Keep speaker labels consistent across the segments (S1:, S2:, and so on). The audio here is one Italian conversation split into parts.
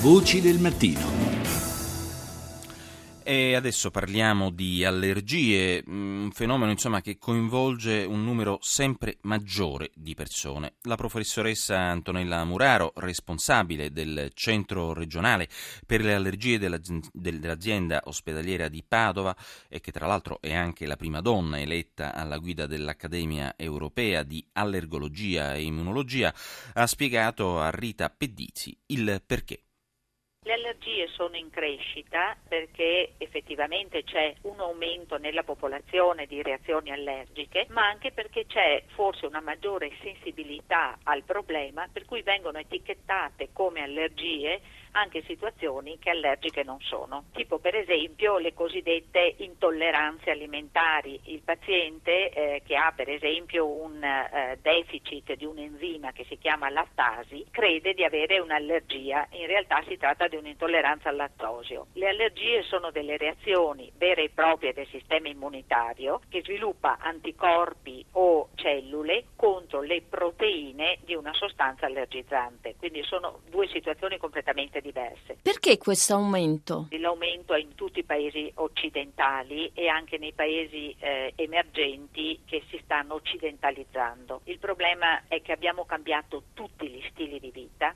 S1: Voci del mattino.
S2: E adesso parliamo di allergie, mm, un fenomeno insomma, che coinvolge un numero sempre maggiore di persone. La professoressa Antonella Muraro, responsabile del centro regionale per le allergie dell'azienda ospedaliera di Padova e che tra l'altro è anche la prima donna eletta alla guida dell'Accademia europea di allergologia e immunologia, ha spiegato a Rita Pedizzi il perché.
S3: Le allergie sono in crescita perché effettivamente c'è un aumento nella popolazione di reazioni allergiche, ma anche perché c'è forse una maggiore sensibilità al problema, per cui vengono etichettate come allergie anche situazioni che allergiche non sono, tipo per esempio le cosiddette intolleranze alimentari. Il paziente eh, che ha per esempio un eh, deficit di un enzima che si chiama lattasi crede di avere un'allergia, in realtà si tratta di un'intolleranza al lattosio. Le allergie sono delle reazioni vere e proprie del sistema immunitario che sviluppa anticorpi o cellule contro le proteine di una sostanza allergizzante, quindi sono due situazioni completamente diverse.
S4: Perché questo aumento?
S3: L'aumento è in tutti i paesi occidentali e anche nei paesi eh, emergenti che si stanno occidentalizzando. Il problema è che abbiamo cambiato tutti gli stili di vita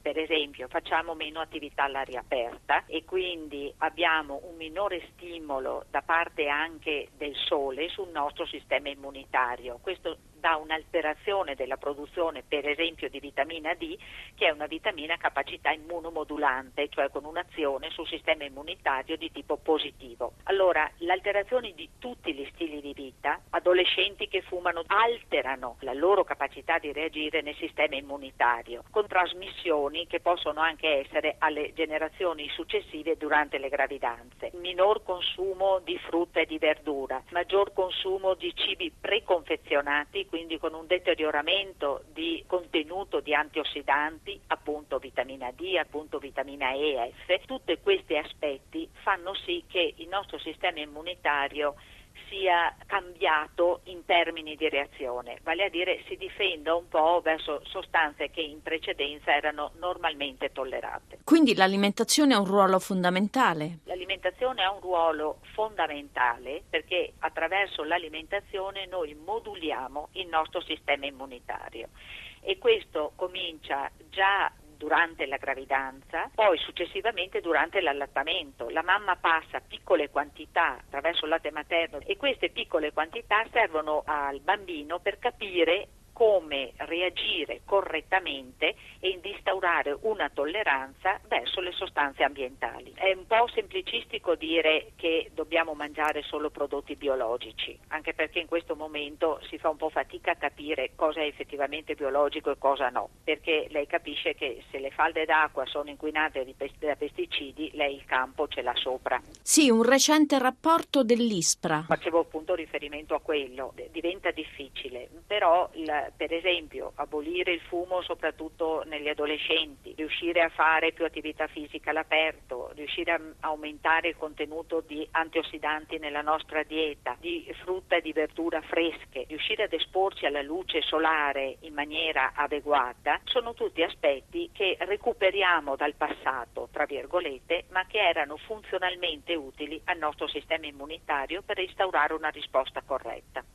S3: per esempio facciamo meno attività all'aria aperta e quindi abbiamo un minore stimolo da parte anche del sole sul nostro sistema immunitario. Questo da un'alterazione della produzione per esempio di vitamina D che è una vitamina a capacità immunomodulante, cioè con un'azione sul sistema immunitario di tipo positivo. Allora l'alterazione di tutti gli stili di vita, adolescenti che fumano alterano la loro capacità di reagire nel sistema immunitario con trasmissioni che possono anche essere alle generazioni successive durante le gravidanze. Minor consumo di frutta e di verdura, maggior consumo di cibi preconfezionati quindi con un deterioramento di contenuto di antiossidanti, appunto vitamina D, appunto vitamina E F, tutti questi aspetti fanno sì che il nostro sistema immunitario sia cambiato in termini di reazione, vale a dire si difenda un po' verso sostanze che in precedenza erano normalmente tollerate.
S4: Quindi l'alimentazione ha un ruolo fondamentale?
S3: L'alimentazione ha un ruolo fondamentale perché attraverso l'alimentazione noi moduliamo il nostro sistema immunitario e questo comincia già durante la gravidanza, poi successivamente durante l'allattamento. La mamma passa piccole quantità attraverso il latte materno e queste piccole quantità servono al bambino per capire come reagire correttamente e instaurare una tolleranza verso le sostanze ambientali. È un po' semplicistico dire che dobbiamo mangiare solo prodotti biologici, anche perché in questo momento si fa un po' fatica a capire cosa è effettivamente biologico e cosa no, perché lei capisce che se le falde d'acqua sono inquinate da pesticidi, lei il campo ce l'ha sopra.
S4: Sì, un recente rapporto dell'ISPRA.
S3: Facevo appunto riferimento a quello, diventa difficile, però il per esempio abolire il fumo soprattutto negli adolescenti, riuscire a fare più attività fisica all'aperto, riuscire a aumentare il contenuto di antiossidanti nella nostra dieta, di frutta e di verdura fresche, riuscire ad esporci alla luce solare in maniera adeguata, sono tutti aspetti che recuperiamo dal passato, tra virgolette, ma che erano funzionalmente utili al nostro sistema immunitario per instaurare una risposta corretta.